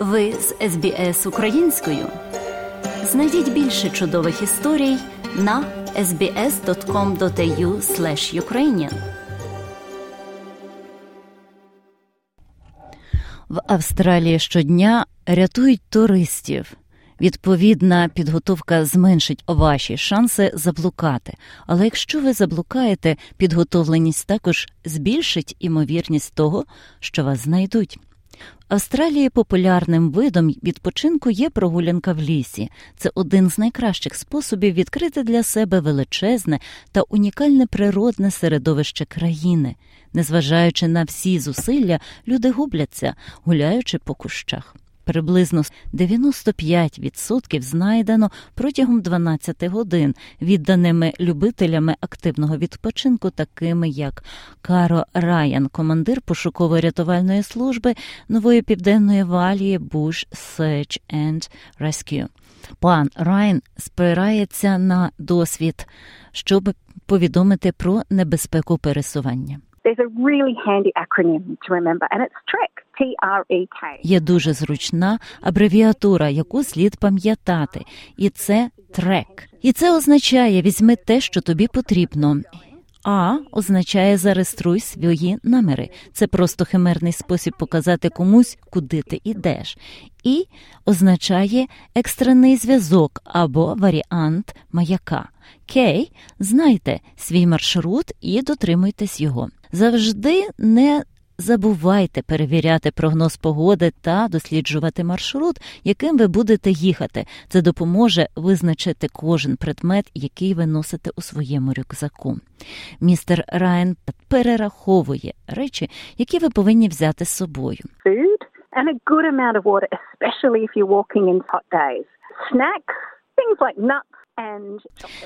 Ви з СБС українською. Знайдіть більше чудових історій на sbs.com.au ukrainian В Австралії щодня рятують туристів. Відповідна підготовка зменшить ваші шанси заблукати. Але якщо ви заблукаєте, підготовленість також збільшить імовірність того, що вас знайдуть. Австралії популярним видом відпочинку є прогулянка в лісі. Це один з найкращих способів відкрити для себе величезне та унікальне природне середовище країни. Незважаючи на всі зусилля, люди губляться, гуляючи по кущах. Приблизно 95% знайдено протягом 12 годин, відданими любителями активного відпочинку, такими як Каро Райан, командир пошуково-рятувальної служби нової південної валії Bush Search and Rescue. Пан Райан спирається на досвід, щоб повідомити про небезпеку пересування. There's a really handy acronym to remember, and it's TREK. Є дуже зручна абревіатура, яку слід пам'ятати, і це трек. І це означає візьми те, що тобі потрібно. А означає зареєструй свої наміри. Це просто химерний спосіб показати комусь, куди ти йдеш. І означає екстрений зв'язок або варіант маяка. Кей, знайте свій маршрут і дотримуйтесь його. Завжди не забувайте перевіряти прогноз погоди та досліджувати маршрут, яким ви будете їхати. Це допоможе визначити кожен предмет, який ви носите у своєму рюкзаку. Містер Райан перераховує речі, які ви повинні взяти з собою. Food and a good amount of water, especially if you're walking in hot days. Snacks, things like nuts.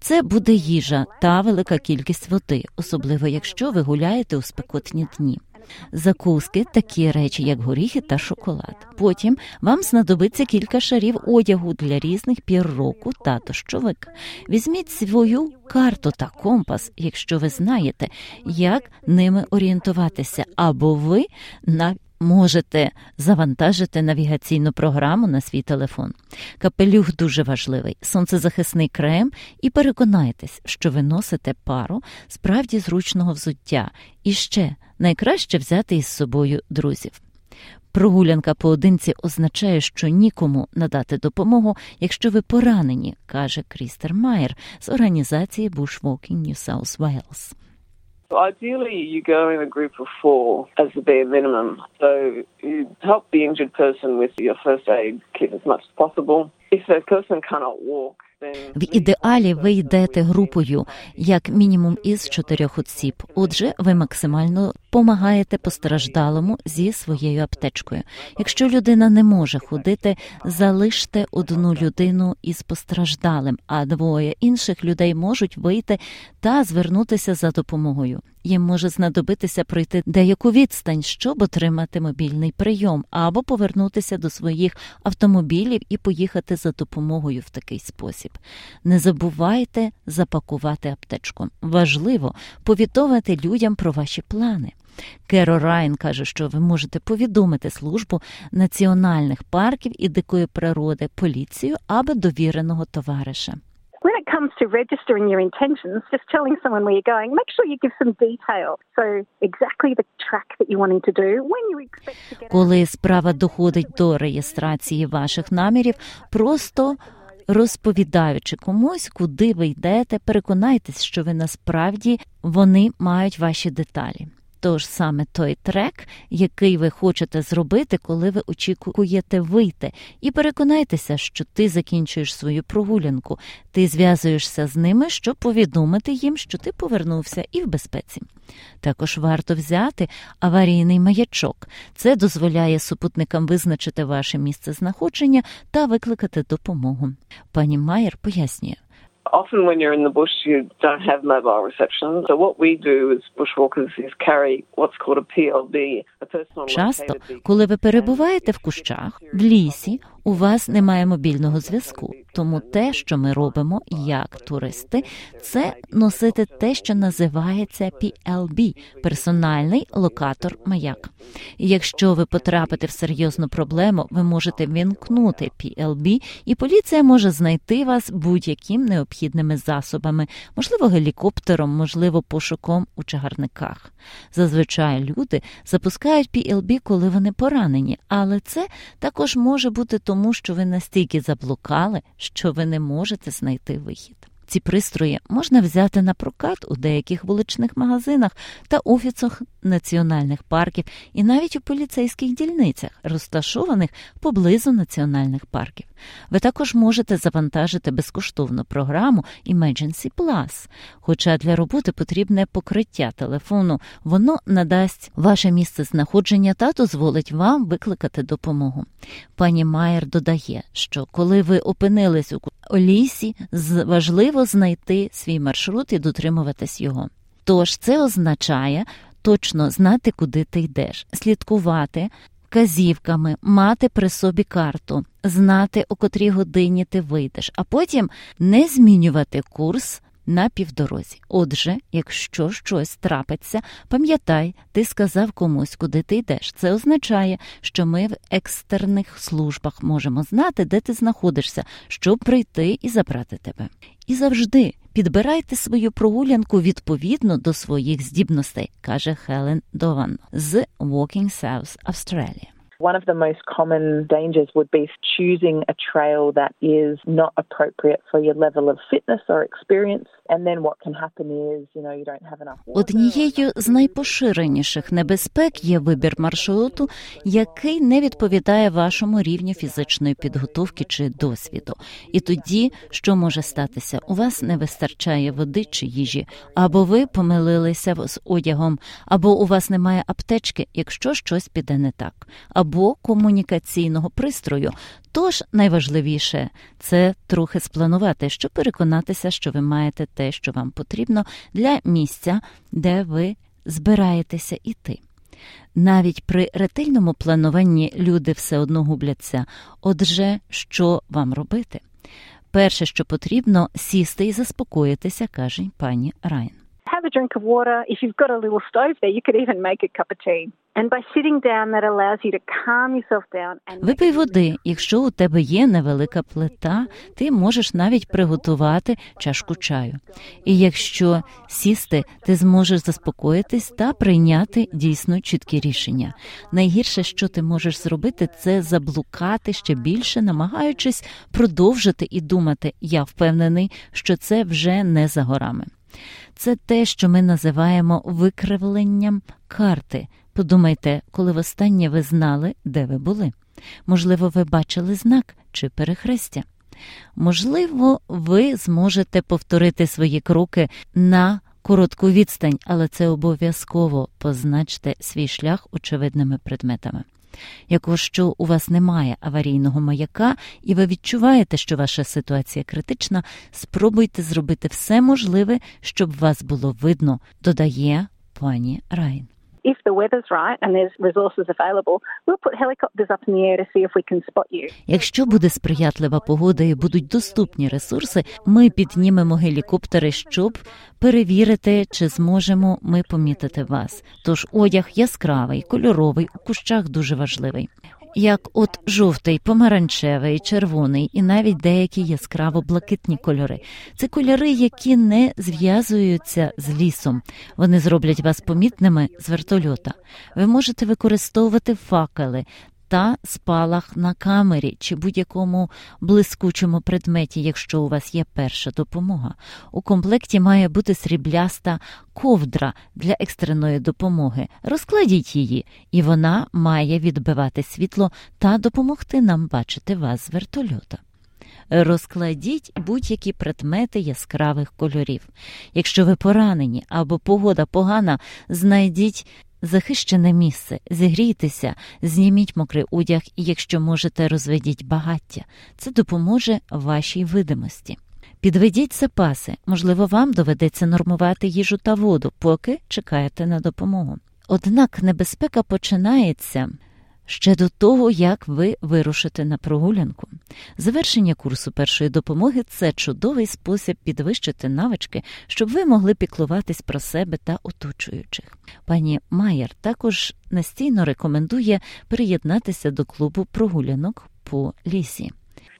Це буде їжа та велика кількість води, особливо якщо ви гуляєте у спекотні дні закуски, такі речі, як горіхи та шоколад. Потім вам знадобиться кілька шарів одягу для різних пір року та дощовик. Візьміть свою карту та компас, якщо ви знаєте, як ними орієнтуватися, або ви на Можете завантажити навігаційну програму на свій телефон. Капелюх дуже важливий, сонцезахисний крем, і переконайтесь, що ви носите пару справді зручного взуття. І ще найкраще взяти із собою друзів. Прогулянка поодинці означає, що нікому надати допомогу, якщо ви поранені, каже Крістер Майер з організації Bushwalking New South Wales. Ideally, you go in a group of four as the bare minimum. So you help the injured person with your first aid kit as much as possible. If that person cannot walk, В ідеалі ви йдете групою як мінімум із чотирьох осіб. Отже, ви максимально допомагаєте постраждалому зі своєю аптечкою. Якщо людина не може ходити, залиште одну людину із постраждалим, а двоє інших людей можуть вийти та звернутися за допомогою. Їм може знадобитися пройти деяку відстань, щоб отримати мобільний прийом, або повернутися до своїх автомобілів і поїхати за допомогою в такий спосіб. Не забувайте запакувати аптечку. Важливо повідомити людям про ваші плани. Керо Райн каже, що ви можете повідомити службу національних парків і дикої природи, поліцію або довіреного товариша. To registering your intentions, just telling someone where you're going, make sure you give some detail. So exactly the track that you're wanting to do, when you expect to get Коли справа доходить до реєстрації ваших намірів, просто розповідаючи комусь, куди ви йдете, переконайтесь, що ви насправді вони мають ваші деталі. Тож саме той трек, який ви хочете зробити, коли ви очікуєте вийти, і переконайтеся, що ти закінчуєш свою прогулянку, ти зв'язуєшся з ними, щоб повідомити їм, що ти повернувся і в безпеці. Також варто взяти аварійний маячок. Це дозволяє супутникам визначити ваше місце знаходження та викликати допомогу. Пані Майер пояснює. Often when you're in the bush, you don't have mobile reception. So what we do as bushwalkers is carry what's called a PLB, a personal Часто, коли ви перебуваєте в кущах, в лісі, у вас немає мобільного зв'язку. Тому те, що ми робимо як туристи, це носити те, що називається PLB – персональний локатор маяк. Якщо ви потрапите в серйозну проблему, ви можете вімкнути PLB, і поліція може знайти вас будь-яким необхідними засобами, можливо, гелікоптером, можливо, пошуком у чагарниках. Зазвичай люди запускають PLB, коли вони поранені, але це також може бути тому, що ви настільки заблукали, що ви не можете знайти вихід. Ці пристрої можна взяти на прокат у деяких вуличних магазинах та офісах національних парків і навіть у поліцейських дільницях, розташованих поблизу національних парків. Ви також можете завантажити безкоштовну програму Emergency Plus, хоча для роботи потрібне покриття телефону, воно надасть ваше місце знаходження та дозволить вам викликати допомогу. Пані Майер додає, що коли ви опинились у лісі, важливо знайти свій маршрут і дотримуватись його. Тож це означає точно знати, куди ти йдеш, слідкувати вказівками, мати при собі карту, знати, у котрій годині ти вийдеш, а потім не змінювати курс. На півдорозі. Отже, якщо щось трапиться, пам'ятай, ти сказав комусь, куди ти йдеш. Це означає, що ми в екстерних службах можемо знати, де ти знаходишся, щоб прийти і забрати тебе. І завжди підбирайте свою прогулянку відповідно до своїх здібностей, каже Хелен Дован з Walking South Australia. One of the most common dangers would be choosing a trail that is not appropriate for your level of fitness or experience. And then what can happen is, you know, you don't have enough water. Однією з найпоширеніших небезпек є вибір маршруту, який не відповідає вашому рівню фізичної підготовки чи досвіду. І тоді, що може статися? У вас не вистачає води чи їжі, або ви помилилися з одягом, або у вас немає аптечки, якщо щось піде не так або комунікаційного пристрою. Тож найважливіше це трохи спланувати, щоб переконатися, що ви маєте те, що вам потрібно для місця, де ви збираєтеся іти. Навіть при ретельному плануванні люди все одно губляться. Отже, що вам робити? Перше, що потрібно, сісти і заспокоїтися, каже пані Райн. A drink of water. If you've got a little stove there, you could even make a cup of tea. Випий води. Якщо у тебе є невелика плита, ти можеш навіть приготувати чашку чаю. І якщо сісти, ти зможеш заспокоїтись та прийняти дійсно чіткі рішення. Найгірше, що ти можеш зробити, це заблукати ще більше, намагаючись продовжити і думати. Я впевнений, що це вже не за горами. Це те, що ми називаємо викривленням карти. Подумайте, коли востаннє ви знали, де ви були. Можливо, ви бачили знак чи перехрестя. Можливо, ви зможете повторити свої кроки на коротку відстань, але це обов'язково позначте свій шлях очевидними предметами. Якщо у вас немає аварійного маяка і ви відчуваєте, що ваша ситуація критична, спробуйте зробити все можливе, щоб вас було видно, додає пані Райн. If the weather's right and there's resources available, we'll put helicopters up in the air to see if we can spot you. Якщо буде сприятлива погода і будуть доступні ресурси, ми піднімемо гелікоптери, щоб перевірити, чи зможемо ми помітити вас. Тож одяг яскравий, кольоровий у кущах дуже важливий як от жовтий, помаранчевий, червоний і навіть деякі яскраво блакитні кольори. Це кольори, які не зв'язуються з лісом. Вони зроблять вас помітними з вертольота. Ви можете використовувати факели та спалах на камері чи будь-якому блискучому предметі, якщо у вас є перша допомога. У комплекті має бути срібляста ковдра для екстреної допомоги. Розкладіть її, і вона має відбивати світло та допомогти нам бачити вас з вертольота. Розкладіть будь-які предмети яскравих кольорів. Якщо ви поранені або погода погана, знайдіть захищене місце, зігрійтеся, зніміть мокрий одяг і, якщо можете, розведіть багаття. Це допоможе вашій видимості. Підведіть запаси, можливо, вам доведеться нормувати їжу та воду, поки чекаєте на допомогу. Однак небезпека починається ще до того, як ви вирушите на прогулянку. Завершення курсу першої допомоги це чудовий спосіб підвищити навички, щоб ви могли піклуватись про себе та оточуючих. Пані Майер також настійно рекомендує приєднатися до клубу прогулянок по лісі.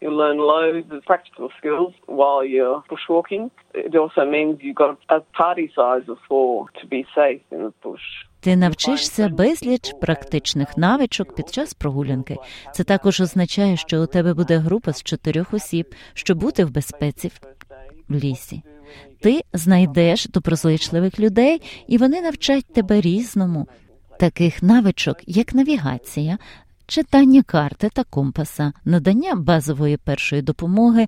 You learn loads of practical skills while you're bushwalking. It also means you've got a party size of four to be safe in the bush. Ти навчишся безліч практичних навичок під час прогулянки. Це також означає, що у тебе буде група з чотирьох осіб, щоб бути в безпеці в лісі. Ти знайдеш доброзичливих людей, і вони навчать тебе різному таких навичок, як навігація, читання карти та компаса, надання базової першої допомоги.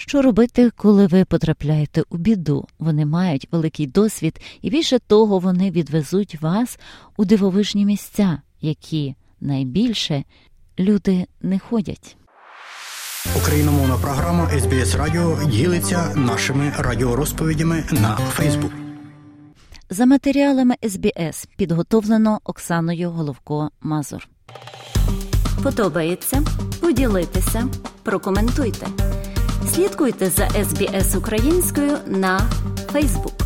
Що робити, коли ви потрапляєте у біду? Вони мають великий досвід, і більше того, вони відвезуть вас у дивовижні місця, які найбільше люди не ходять. Україномовна програма SBS Радіо ділиться нашими радіорозповідями на Фейсбук. За матеріалами СБС підготовлено Оксаною Головко Мазур. Подобається? Поділитися, прокоментуйте. Слідкуйте за SBS українською на Фейсбук.